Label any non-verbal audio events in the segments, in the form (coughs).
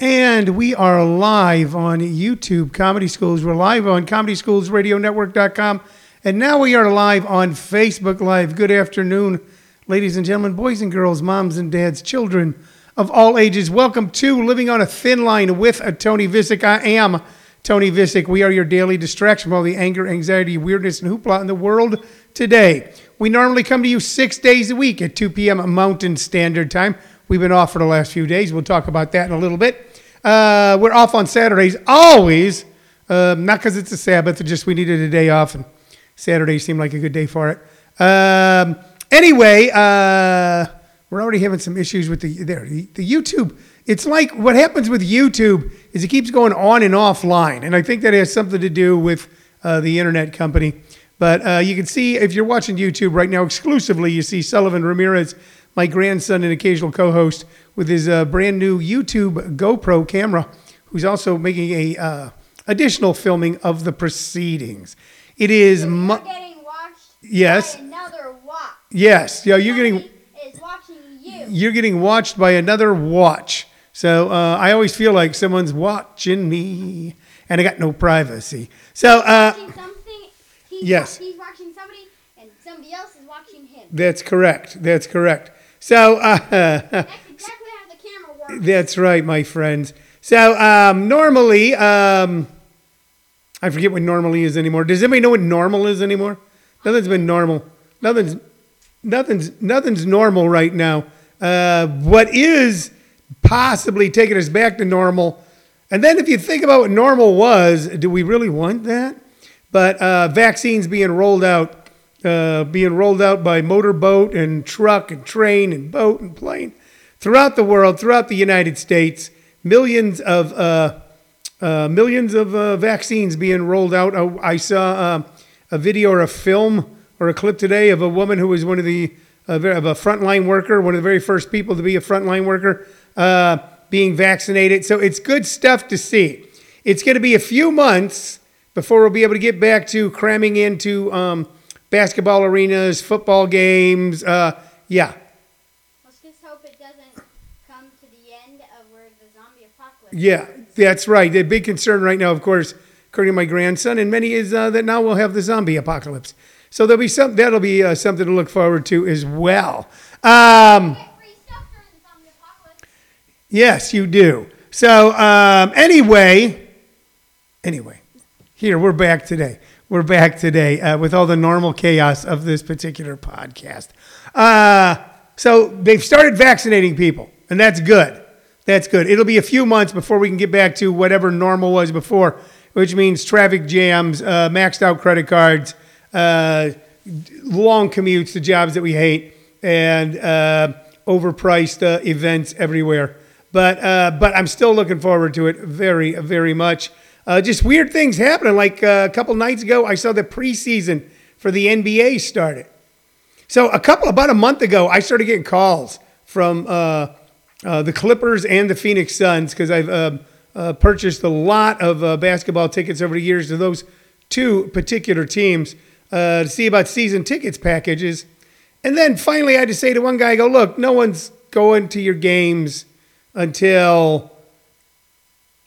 And we are live on YouTube Comedy Schools. We're live on ComedySchoolsRadioNetwork.com. And now we are live on Facebook Live. Good afternoon, ladies and gentlemen, boys and girls, moms and dads, children of all ages. Welcome to Living on a Thin Line with a Tony Vicich. I am Tony Vicich. We are your daily distraction from all the anger, anxiety, weirdness, and hoopla in the world today. We normally come to you six days a week at 2 p.m. Mountain Standard Time. We've been off for the last few days. We'll talk about that in a little bit. Uh, we're off on Saturdays, always. Uh, not because it's a Sabbath, just we needed a day off, and Saturday seemed like a good day for it. Um, anyway, uh, we're already having some issues with the there the, the YouTube. It's like what happens with YouTube is it keeps going on and offline, and I think that has something to do with uh, the internet company. But uh, you can see if you're watching YouTube right now exclusively, you see Sullivan Ramirez, my grandson and occasional co-host, with his uh, brand new YouTube GoPro camera, who's also making a uh, additional filming of the proceedings. It is You're mu- getting watched Yes. by another watch. yes, yeah, you're getting Somebody is watching you. you're getting watched by another watch. So uh, I always feel like someone's watching me, and I got no privacy. So uh, yes. He's watching somebody, and somebody else is watching him. that's correct. That's correct. So uh, (laughs) That's exactly how the camera works. that's right, my friends. So um, normally, um, I forget what normally is anymore. Does anybody know what normal is anymore? Nothing's been normal. Nothing's nothing's nothing's normal right now. Uh, what is possibly taking us back to normal? And then if you think about what normal was, do we really want that? But uh, vaccines being rolled out, uh, being rolled out by motorboat and truck and train and boat and plane throughout the world, throughout the United States, millions of uh, uh, millions of uh, vaccines being rolled out. I, I saw uh, a video or a film or a clip today of a woman who was one of the of a frontline worker, one of the very first people to be a frontline worker, being vaccinated. So it's good stuff to see. It's going to be a few months before we'll be able to get back to cramming into um, basketball arenas, football games. Uh, yeah, Let's just hope it doesn't come to the end of where the zombie apocalypse. Yeah, that's right. The big concern right now, of course, according to my grandson and many, is uh, that now we'll have the zombie apocalypse. So there'll be some that'll be uh, something to look forward to as well. Um, Get free the zombie apocalypse. yes, you do. So um, anyway, anyway, here we're back today. We're back today uh, with all the normal chaos of this particular podcast. Uh, so they've started vaccinating people, and that's good. That's good. It'll be a few months before we can get back to whatever normal was before, which means traffic jams, uh, maxed out credit cards, uh, long commutes to jobs that we hate, and uh, overpriced uh, events everywhere. But but I'm still looking forward to it very very much. Uh, just weird things happening. Like uh, a couple nights ago, I saw the preseason for the NBA started. So a couple about a month ago, I started getting calls from uh, uh, the Clippers and the Phoenix Suns because I've uh, uh, purchased a lot of uh, basketball tickets over the years to those two particular teams to see about season tickets packages. And then finally, I had to say to one guy, I go, look, no one's going to your games until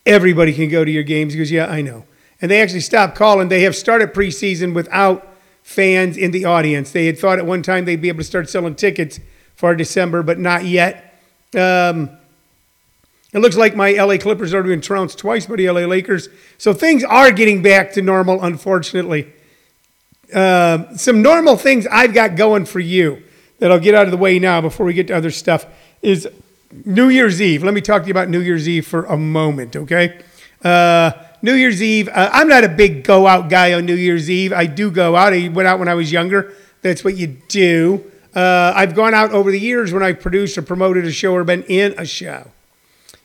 everybody can go to your games. He goes, yeah, I know. And they actually stopped calling. They have started preseason without fans in the audience. They had thought at one time they'd be able to start selling tickets for December, but not yet. Um, it looks like my LA Clippers are being trounced twice by the LA Lakers. So things are getting back to normal, unfortunately. Uh, some normal things I've got going for you that I'll get out of the way now before we get to other stuff is New Year's Eve. Let me talk to you about New Year's Eve for a moment, okay? Uh, New Year's Eve, uh, I'm not a big go out guy on New Year's Eve. I do go out. I went out when I was younger. That's what you do. Uh, I've gone out over the years when I've produced or promoted a show or been in a show.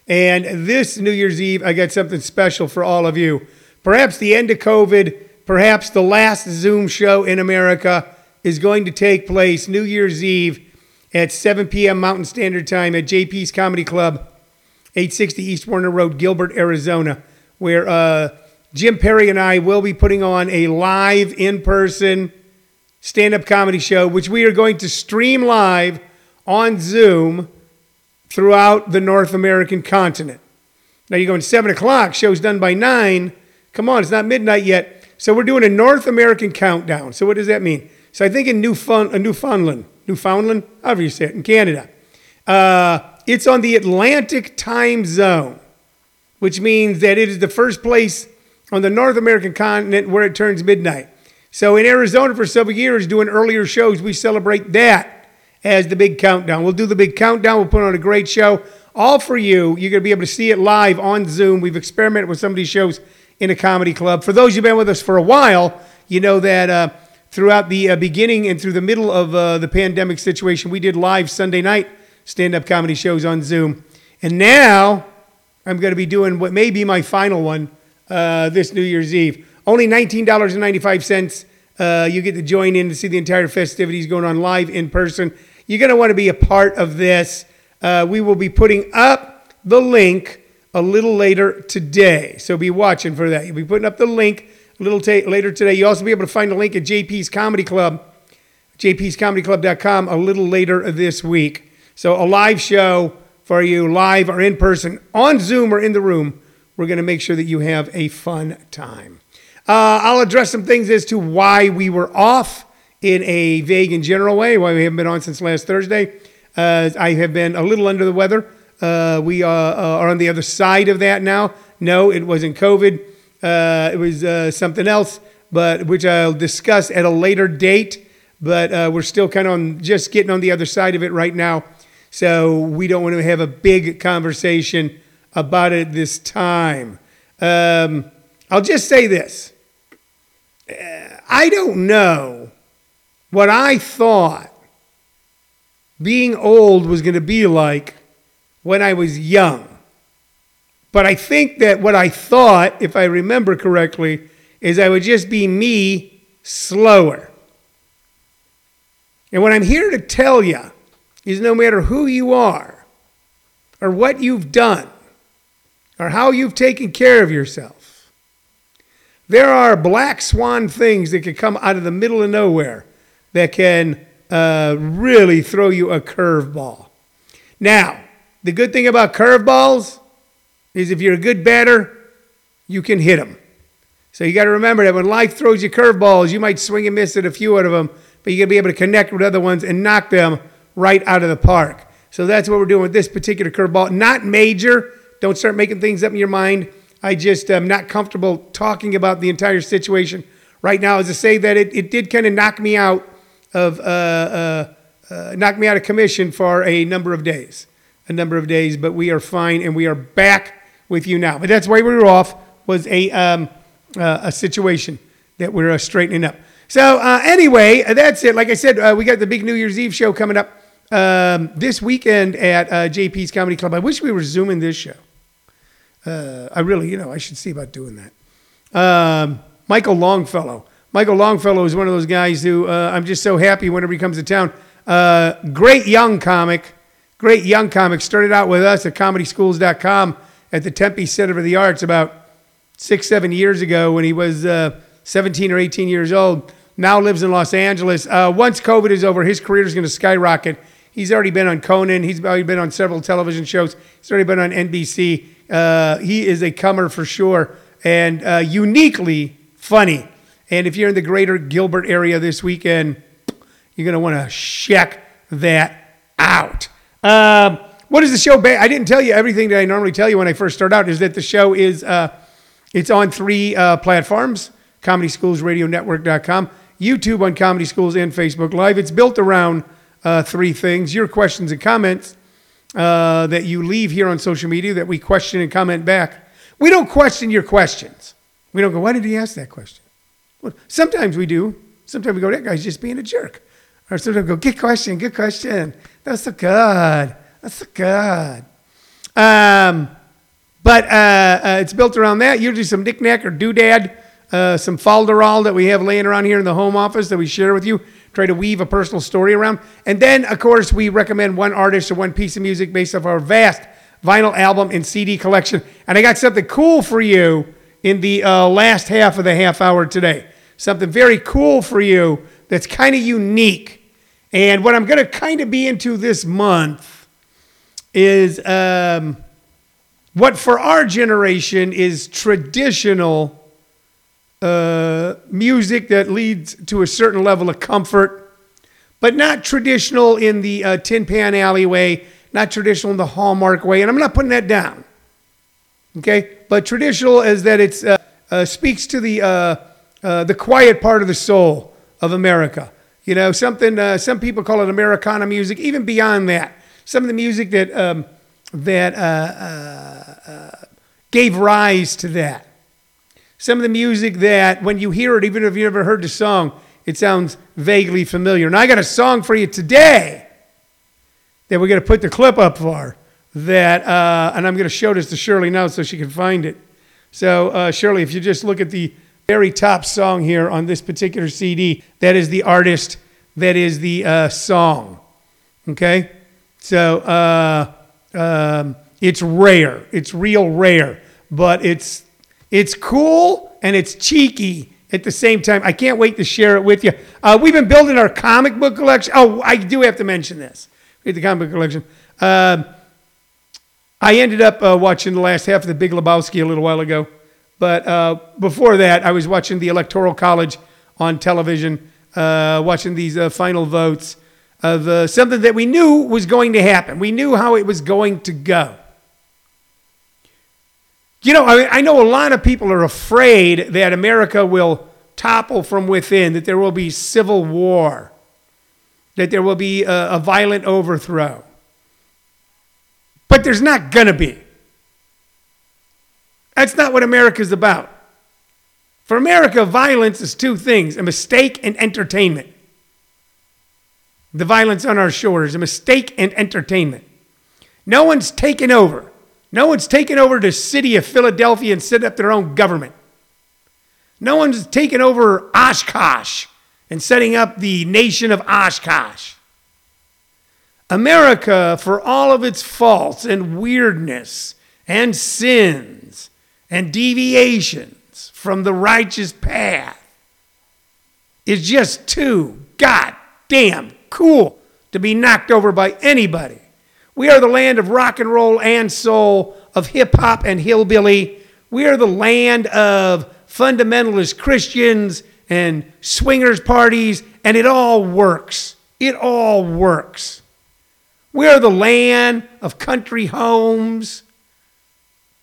And this New Year's Eve, I got something special for all of you. Perhaps the end of COVID, perhaps the last Zoom show in America is going to take place New Year's Eve at 7 p.m. Mountain Standard Time at JP's Comedy Club, 860 East Warner Road, Gilbert, Arizona, where uh, Jim Perry and I will be putting on a live in person stand up comedy show, which we are going to stream live on Zoom throughout the North American continent. Now you're going 7 o'clock, show's done by 9. Come on, it's not midnight yet. So we're doing a North American countdown. So what does that mean? So I think in Newfound, uh, Newfoundland, Newfoundland, it, in Canada, uh, it's on the Atlantic time zone, which means that it is the first place on the North American continent where it turns midnight. So in Arizona for several years, doing earlier shows, we celebrate that as the big countdown. We'll do the big countdown. We'll put on a great show, all for you. You're going to be able to see it live on Zoom. We've experimented with some of these shows in a comedy club. For those who've been with us for a while, you know that uh, throughout the uh, beginning and through the middle of uh, the pandemic situation, we did live Sunday night stand up comedy shows on Zoom. And now I'm going to be doing what may be my final one uh, this New Year's Eve. Only $19.95. Uh, you get to join in to see the entire festivities going on live in person. You're going to want to be a part of this. Uh, we will be putting up the link a little later today. So be watching for that. You'll be putting up the link a little ta- later today. You'll also be able to find a link at JP's Comedy Club, jpscomedyclub.com, a little later this week. So a live show for you, live or in person, on Zoom or in the room. We're going to make sure that you have a fun time. Uh, I'll address some things as to why we were off in a vague and general way, why we haven't been on since last Thursday. Uh, I have been a little under the weather. Uh, we uh, uh, are on the other side of that now. No, it wasn't COVID. Uh, it was uh, something else, but which I'll discuss at a later date. But uh, we're still kind of on, just getting on the other side of it right now. So we don't want to have a big conversation about it this time. Um, I'll just say this. I don't know what I thought being old was going to be like when I was young. But I think that what I thought, if I remember correctly, is I would just be me slower. And what I'm here to tell you is no matter who you are, or what you've done, or how you've taken care of yourself, there are black swan things that can come out of the middle of nowhere that can uh, really throw you a curveball. Now, the good thing about curveballs is if you're a good batter, you can hit them. So you got to remember that when life throws you curveballs, you might swing and miss at a few out of them, but you're going to be able to connect with other ones and knock them right out of the park. So that's what we're doing with this particular curveball. Not major. Don't start making things up in your mind. I just am not comfortable talking about the entire situation right now. As to say that it, it did kind of knock me out of uh, uh, uh, knock me out of commission for a number of days, a number of days. But we are fine and we are back with you now. But that's why we were off was a um, uh, a situation that we're uh, straightening up. So uh, anyway, uh, that's it. Like I said, uh, we got the big New Year's Eve show coming up um, this weekend at uh, JP's Comedy Club. I wish we were zooming this show. I really, you know, I should see about doing that. Um, Michael Longfellow. Michael Longfellow is one of those guys who I'm just so happy whenever he comes to town. Great young comic, great young comic. Started out with us at comedyschools.com at the Tempe Center for the Arts about six, seven years ago when he was uh, 17 or 18 years old. Now lives in Los Angeles. Uh, once COVID is over, his career is going to skyrocket. He's already been on Conan. He's already been on several television shows. He's already been on NBC. Uh, he is a comer for sure and uh, uniquely funny. And if you're in the greater Gilbert area this weekend, you're going to want to check that out. Um, what is the show? Ba- I didn't tell you everything that I normally tell you when I first start out. Is that the show is uh, it's on three uh, platforms: Comedy Schools Radio Network.com, YouTube on Comedy Schools, and Facebook Live. It's built around uh, three things: your questions and comments uh, that you leave here on social media that we question and comment back. We don't question your questions. We don't go, "Why did he ask that question?" Well, sometimes we do. Sometimes we go, "That guy's just being a jerk," or sometimes we go, "Good question, good question. That's so good." That's good. Um, but uh, uh, it's built around that. Usually some knickknack or doodad, uh, some falderall that we have laying around here in the home office that we share with you. Try to weave a personal story around. And then, of course, we recommend one artist or one piece of music based off our vast vinyl album and CD collection. And I got something cool for you in the uh, last half of the half hour today. Something very cool for you that's kind of unique. And what I'm going to kind of be into this month is um, what for our generation is traditional uh, music that leads to a certain level of comfort, but not traditional in the uh, Tin Pan Alley way, not traditional in the Hallmark way. And I'm not putting that down. Okay? But traditional is that it uh, uh, speaks to the, uh, uh, the quiet part of the soul of America. You know, something, some people call it Americana music, even beyond that. Some of the music that, um, that uh, uh, uh, gave rise to that. Some of the music that, when you hear it, even if you never heard the song, it sounds vaguely familiar. And I got a song for you today that we're going to put the clip up for. That, uh, and I'm going to show this to Shirley now so she can find it. So, uh, Shirley, if you just look at the very top song here on this particular CD, that is the artist, that is the uh, song. Okay? So, uh, um, it's rare. It's real rare, but it's it's cool and it's cheeky at the same time. I can't wait to share it with you. Uh, we've been building our comic book collection. Oh, I do have to mention this. We the comic book collection. Um, I ended up uh, watching the last half of The Big Lebowski a little while ago, but uh, before that, I was watching the Electoral College on television, uh, watching these uh, final votes of uh, something that we knew was going to happen. We knew how it was going to go. You know, I, I know a lot of people are afraid that America will topple from within, that there will be civil war, that there will be a, a violent overthrow. But there's not going to be. That's not what America's about. For America, violence is two things a mistake and entertainment. The violence on our shores, a mistake and entertainment. No one's taken over. No one's taken over the city of Philadelphia and set up their own government. No one's taken over Oshkosh and setting up the nation of Oshkosh. America, for all of its faults and weirdness and sins and deviations from the righteous path, is just too goddamn cool to be knocked over by anybody. We are the land of rock and roll and soul, of hip hop and hillbilly. We are the land of fundamentalist Christians and swingers parties, and it all works. It all works. We are the land of country homes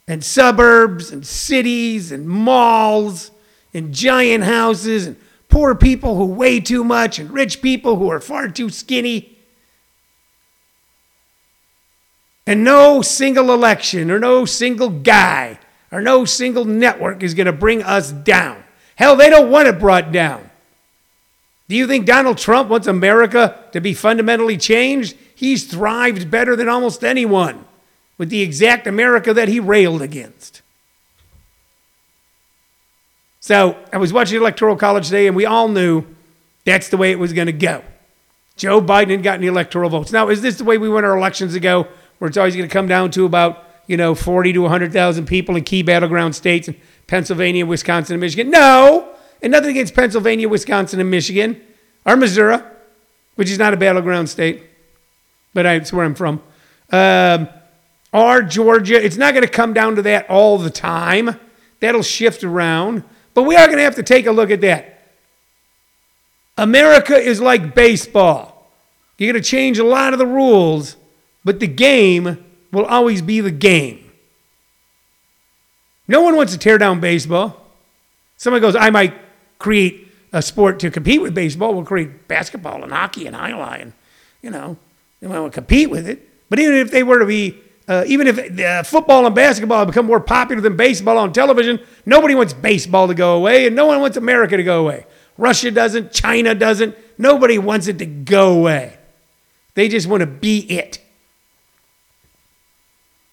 and suburbs and cities and malls and giant houses and poor people who weigh too much and rich people who are far too skinny. And no single election or no single guy or no single network is going to bring us down. Hell, they don't want it brought down. Do you think Donald Trump wants America to be fundamentally changed? He's thrived better than almost anyone with the exact America that he railed against. So I was watching Electoral College today, and we all knew that's the way it was going to go. Joe Biden had gotten the electoral votes. Now, is this the way we won our elections ago, where it's always going to come down to about you know 40 to 100,000 people in key battleground states in Pennsylvania, Wisconsin, and Michigan? No, and nothing against Pennsylvania, Wisconsin, and Michigan, or Missouri, which is not a battleground state, but I, it's where I'm from. Um, or Georgia. It's not going to come down to that all the time. That'll shift around. But we are going to have to take a look at that. America is like baseball. You're going to change a lot of the rules, but the game will always be the game. No one wants to tear down baseball. Somebody goes, I might create a sport to compete with baseball. We'll create basketball and hockey and highlight, and you know, they might want to compete with it. But even if they were to be uh, even if uh, football and basketball have become more popular than baseball on television, nobody wants baseball to go away, and no one wants America to go away. Russia doesn't, China doesn't, nobody wants it to go away. They just want to be it.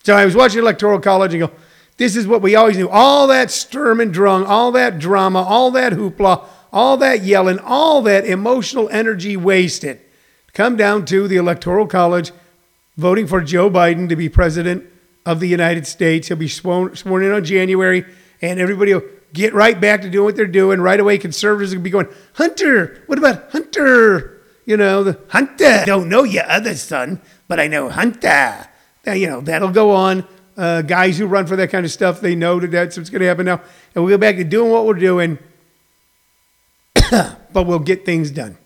So I was watching Electoral College and go, this is what we always knew. All that Sturm and Drang, all that drama, all that hoopla, all that yelling, all that emotional energy wasted. Come down to the Electoral College voting for Joe Biden to be president of the United States. He'll be sworn, sworn in on January, and everybody will get right back to doing what they're doing. Right away, conservatives will be going, Hunter, what about Hunter? You know, the Hunter. Don't know your other son, but I know Hunter. Now, you know, that'll go on uh, guys who run for that kind of stuff. They know that that's what's going to happen now. And we'll go back to doing what we're doing, (coughs) but we'll get things done.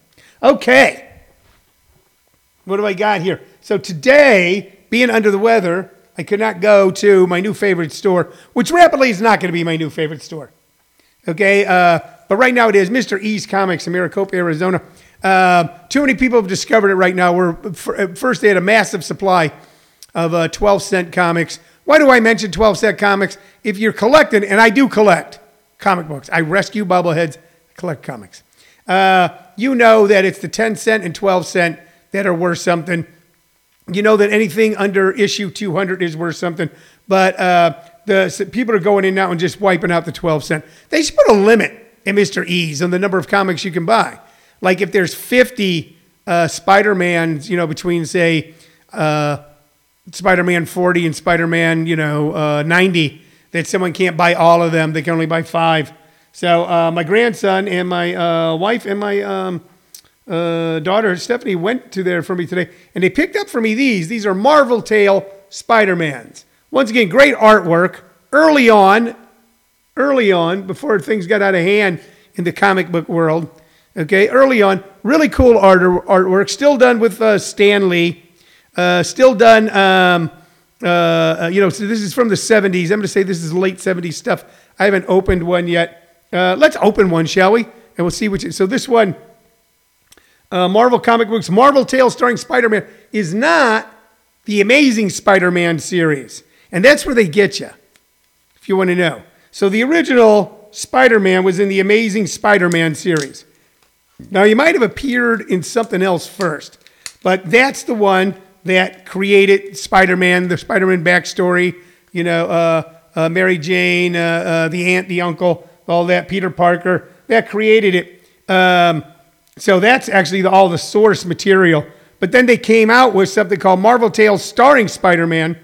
Okay. What do I got here? So today, being under the weather, I could not go to my new favorite store, which rapidly is not going to be my new favorite store. Okay, uh, but right now it is Mr. E's Comics in Maricopa, Arizona. Uh, too many people have discovered it right now. We're, at first, they had a massive supply of uh, 12 cent comics. Why do I mention 12 cent comics? If you're collecting, and I do collect comic books, I rescue bobbleheads, collect comics. Uh, you know that it's the 10 cent and 12 cent that are worth something. You know that anything under issue 200 is worth something. But uh, the people are going in now and just wiping out the 12 cent. They should put a limit in Mr. E's on the number of comics you can buy. Like if there's 50 uh, Spider-Mans, you know, between say uh, Spider-Man 40 and Spider-Man, you know, uh, 90, that someone can't buy all of them. They can only buy five. So uh, my grandson and my uh, wife and my um, uh, daughter Stephanie went to there for me today, and they picked up for me these. These are Marvel Tale Spider-Mans. Once again, great artwork. Early on, early on, before things got out of hand in the comic book world, okay, early on, really cool art, artwork, still done with uh, Stan Lee, uh, still done, um, uh, uh you know, so this is from the 70s. I'm going to say this is late 70s stuff. I haven't opened one yet. Uh, let's open one, shall we? And we'll see which. So this one, uh, Marvel comic books, Marvel Tales starring Spider-Man, is not the Amazing Spider-Man series. And that's where they get you, if you want to know. So the original Spider Man was in the Amazing Spider Man series. Now, he might have appeared in something else first, but that's the one that created Spider Man, the Spider Man backstory, you know, uh, uh, Mary Jane, uh, uh, the aunt, the uncle, all that, Peter Parker, that created it. Um, so that's actually the, all the source material. But then they came out with something called Marvel Tales starring Spider Man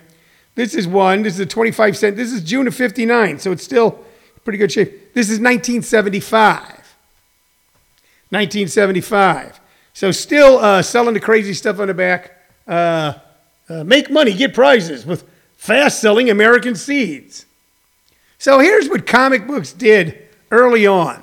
this is one. This is a 25 cent. This is June of 59, so it's still pretty good shape. This is 1975. 1975. So still uh, selling the crazy stuff on the back. Uh, uh, make money, get prizes with fast selling American seeds. So here's what comic books did early on.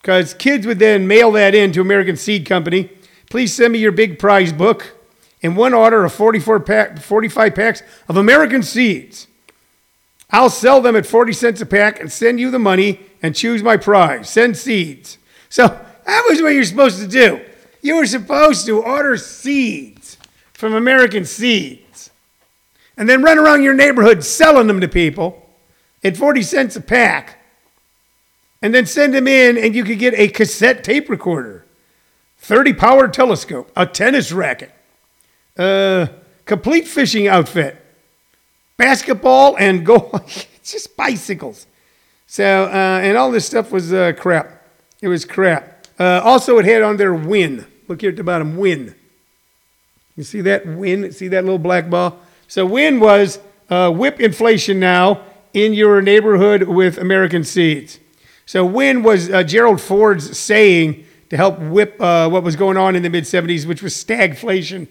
Because kids would then mail that in to American Seed Company. Please send me your big prize book and one order of 44 pack, 45 packs of American seeds. I'll sell them at 40 cents a pack and send you the money and choose my prize. Send seeds. So that was what you're supposed to do. You were supposed to order seeds from American Seeds and then run around your neighborhood selling them to people at 40 cents a pack and then send them in and you could get a cassette tape recorder, 30 power telescope, a tennis racket, a complete fishing outfit, basketball and (laughs) it's just bicycles. So, uh, and all this stuff was uh, crap. It was crap. Uh, also, it had on there win. Look here at the bottom, win. You see that win? See that little black ball? So, win was uh, whip inflation now in your neighborhood with American seeds. So, when was uh, Gerald Ford's saying to help whip uh, what was going on in the mid 70s, which was stagflation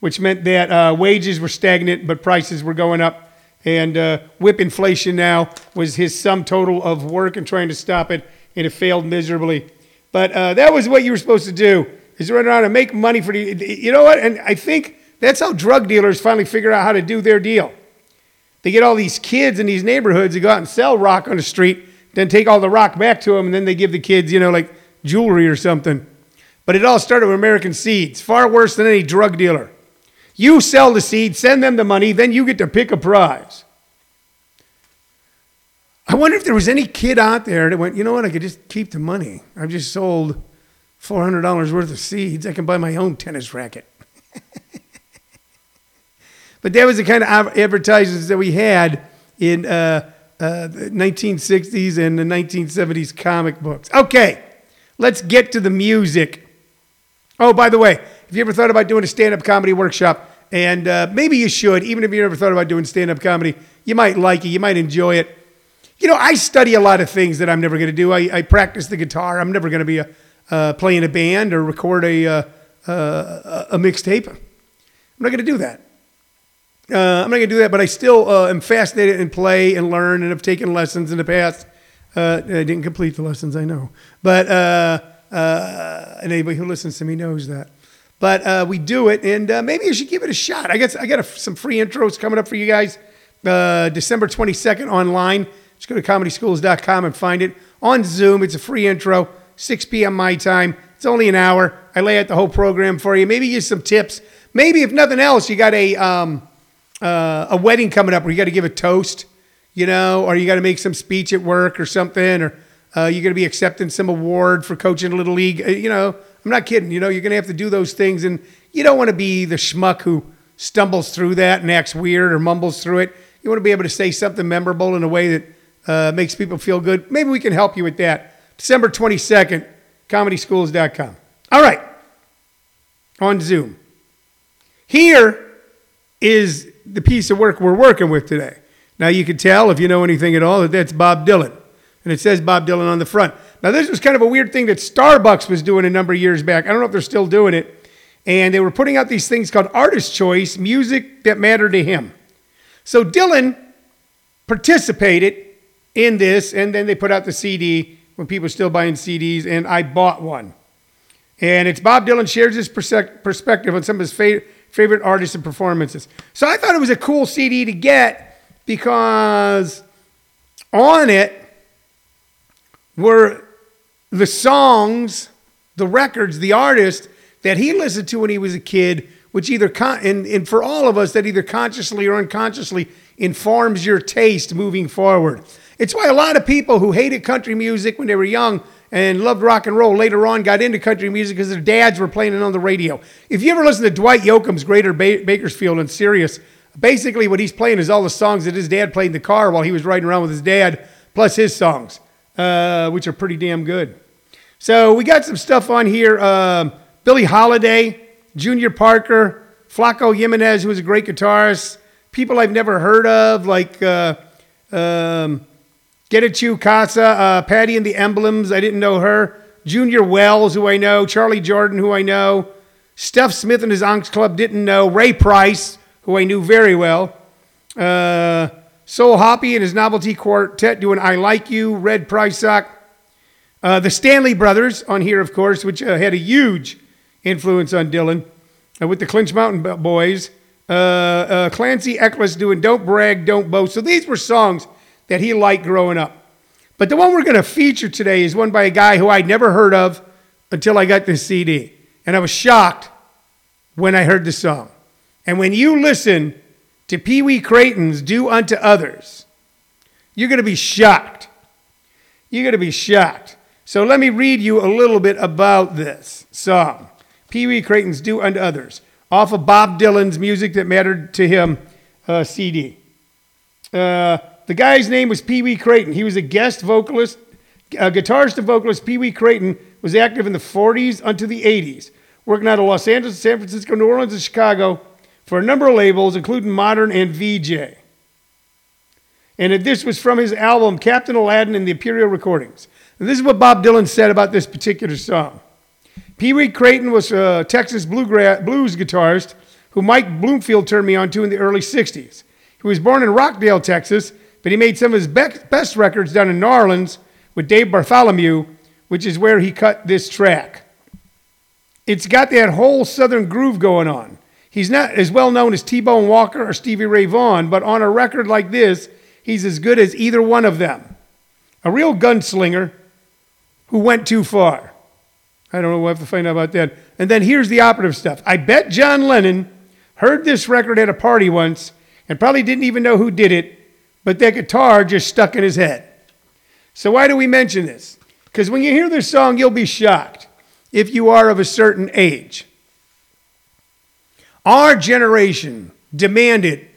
which meant that uh, wages were stagnant, but prices were going up. And uh, whip inflation now was his sum total of work and trying to stop it, and it failed miserably. But uh, that was what you were supposed to do, is run around and make money for the, you know what? And I think that's how drug dealers finally figure out how to do their deal. They get all these kids in these neighborhoods to go out and sell rock on the street, then take all the rock back to them, and then they give the kids, you know, like jewelry or something. But it all started with American seeds, far worse than any drug dealer. You sell the seed, send them the money, then you get to pick a prize. I wonder if there was any kid out there that went, you know what, I could just keep the money. I've just sold $400 worth of seeds. I can buy my own tennis racket. (laughs) but that was the kind of advertisements that we had in uh, uh, the 1960s and the 1970s comic books. Okay, let's get to the music. Oh, by the way, if you ever thought about doing a stand up comedy workshop, and uh, maybe you should, even if you never thought about doing stand up comedy, you might like it, you might enjoy it. You know, I study a lot of things that I'm never going to do. I, I, practice the guitar. I'm never going to be a, uh, playing a band or record a, uh, uh a mixtape. I'm not going to do that. Uh, I'm not going to do that, but I still uh, am fascinated and play and learn and have taken lessons in the past. Uh, I didn't complete the lessons, I know. But, uh, uh, and anybody who listens to me knows that. But uh, we do it, and uh, maybe you should give it a shot. I got, I got a, some free intros coming up for you guys uh, December 22nd online. Just go to comedyschools.com and find it on Zoom. It's a free intro, 6 p.m. my time. It's only an hour. I lay out the whole program for you. Maybe give some tips. Maybe if nothing else, you got a um, uh, a wedding coming up where you got to give a toast, you know, or you got to make some speech at work or something, or uh, you're going to be accepting some award for coaching a little league. Uh, you know, I'm not kidding. You know, you're going to have to do those things, and you don't want to be the schmuck who stumbles through that and acts weird or mumbles through it. You want to be able to say something memorable in a way that uh, makes people feel good. Maybe we can help you with that. December 22nd, comedyschools.com. All right, on Zoom. Here is the piece of work we're working with today. Now, you can tell, if you know anything at all, that that's Bob Dylan. And it says Bob Dylan on the front. Now, this was kind of a weird thing that Starbucks was doing a number of years back. I don't know if they're still doing it. And they were putting out these things called Artist Choice music that mattered to him. So Dylan participated in this, and then they put out the CD when people were still buying CDs, and I bought one. And it's Bob Dylan shares his perspective on some of his favorite favorite artists and performances. So I thought it was a cool CD to get because on it were the songs, the records, the artists that he listened to when he was a kid, which either, con- and, and for all of us, that either consciously or unconsciously informs your taste moving forward. It's why a lot of people who hated country music when they were young and loved rock and roll later on got into country music because their dads were playing it on the radio. If you ever listen to Dwight Yoakam's Greater ba- Bakersfield and Sirius, basically what he's playing is all the songs that his dad played in the car while he was riding around with his dad, plus his songs, uh, which are pretty damn good. So we got some stuff on here. Uh, Billie Holiday, Junior Parker, Flaco Jimenez, who was a great guitarist. People I've never heard of, like uh, um, Get It You Casa, uh, Patty and the Emblems, I didn't know her. Junior Wells, who I know. Charlie Jordan, who I know. Stuff Smith and his Onyx Club didn't know. Ray Price, who I knew very well. Uh, Sol Hoopii and his Novelty Quartet doing I Like You. Red Prysock. Uh, the Stanley Brothers on here, of course, which uh, had a huge influence on Dylan uh, with the Clinch Mountain Boys. Uh, uh, Clancy Eccles doing Don't Brag, Don't Boast. So these were songs that he liked growing up. But the one we're going to feature today is one by a guy who I'd never heard of until I got this CD. And I was shocked when I heard the song. And when you listen to Pee Wee Crayton's Do Unto Others, you're going to be shocked. You're going to be shocked. So let me read you a little bit about this song Pee Wee Crayton's Do Unto Others, off of Bob Dylan's Music That Mattered to Him uh, CD. Uh, the guy's name was Pee Wee Crayton. He was a guest vocalist, a guitarist and vocalist. Pee Wee Crayton was active in the 40s until the 80s, working out of Los Angeles, San Francisco, New Orleans, and Chicago for a number of labels, including Modern and Vee-Jay. And this was from his album Captain Aladdin and the Imperial Recordings. And this is what Bob Dylan said about this particular song. Pee Wee Crayton was a Texas blues guitarist who Mike Bloomfield turned me on to in the early 60s. He was born in Rockdale, Texas, but he made some of his best records down in New Orleans with Dave Bartholomew, which is where he cut this track. It's got that whole southern groove going on. He's not as well known as T Bone Walker or Stevie Ray Vaughan, but on a record like this, he's as good as either one of them. A real gunslinger who went too far. I don't know, we'll have to find out about that. And then here's the operative stuff. I bet John Lennon heard this record at a party once and probably didn't even know who did it but that guitar just stuck in his head. So, why do we mention this? Because when you hear this song, you'll be shocked if you are of a certain age. Our generation demanded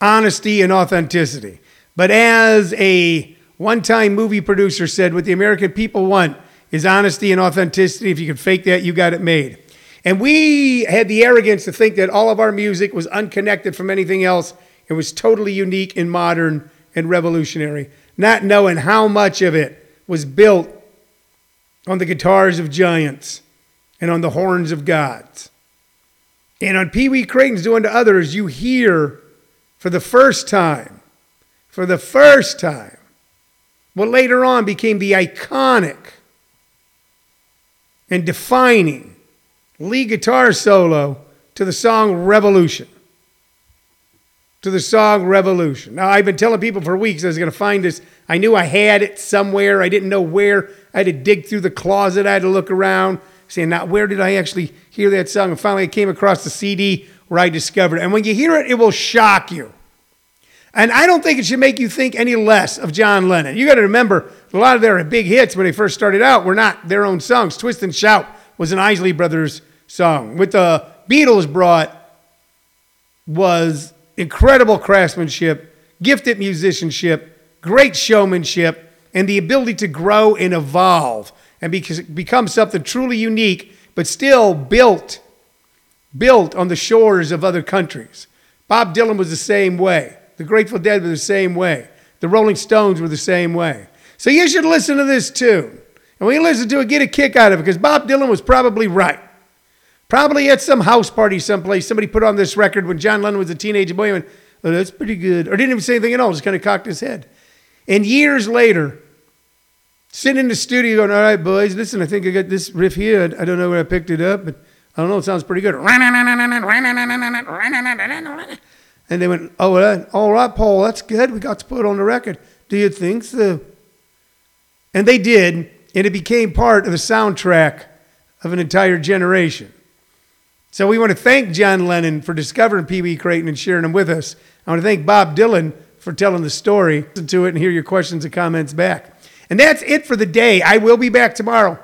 honesty and authenticity. But as a one time movie producer said, what the American people want is honesty and authenticity. If you can fake that, you got it made. And we had the arrogance to think that all of our music was unconnected from anything else it was totally unique and modern and revolutionary, not knowing how much of it was built on the guitars of giants and on the horns of gods. And on Pee Wee Crayton's Do Unto Others, you hear for the first time, for the first time, what later on became the iconic and defining lead guitar solo to the song Revolution. To the song Revolution. Now, I've been telling people for weeks I was going to find this. I knew I had it somewhere. I didn't know where. I had to dig through the closet. I had to look around, saying, now, where did I actually hear that song? And finally, I came across the CD where I discovered it. And when you hear it, it will shock you. And I don't think it should make you think any less of John Lennon. You got to remember, a lot of their big hits when they first started out were not their own songs. Twist and Shout was an Isley Brothers song. What the Beatles brought was incredible craftsmanship, gifted musicianship, great showmanship, and the ability to grow and evolve and become something truly unique, but still built, built on the shores of other countries. Bob Dylan was the same way. The Grateful Dead were the same way. The Rolling Stones were the same way. So you should listen to this tune. And when you listen to it, get a kick out of it because Bob Dylan was probably right. Probably at some house party someplace, somebody put on this record when John Lennon was a teenage boy and went, oh, that's pretty good. Or didn't even say anything at all, just kind of cocked his head. And years later, sitting in the studio going, all right, boys, listen, I think I got this riff here. I don't know where I picked it up, but I don't know, it sounds pretty good. And they went, Oh, well, all right, Paul, that's good. We got to put it on the record. Do you think so? And they did, and it became part of the soundtrack of an entire generation. So we want to thank John Lennon for discovering Pee Wee Crayton and sharing them with us. I want to thank Bob Dylan for telling the story. Listen to it and hear your questions and comments back. And that's it for the day. I will be back tomorrow.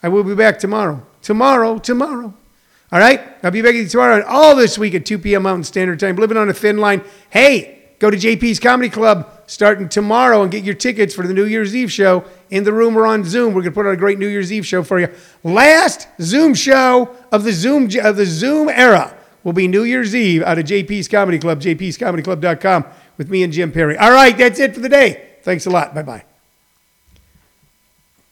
I will be back tomorrow. Tomorrow, tomorrow. All right? I'll be back tomorrow and all this week at 2 p.m. Mountain Standard Time. Living on a thin line. Hey, go to JP's Comedy Club starting tomorrow and get your tickets for the New Year's Eve show in the room or on Zoom. We're going to put on a great New Year's Eve show for you. Last Zoom show of the Zoom of the Zoom era will be New Year's Eve out of JP's Comedy Club, jpscomedyclub.com with me and Jim Perry. All right, that's it for the day. Thanks a lot. Bye-bye.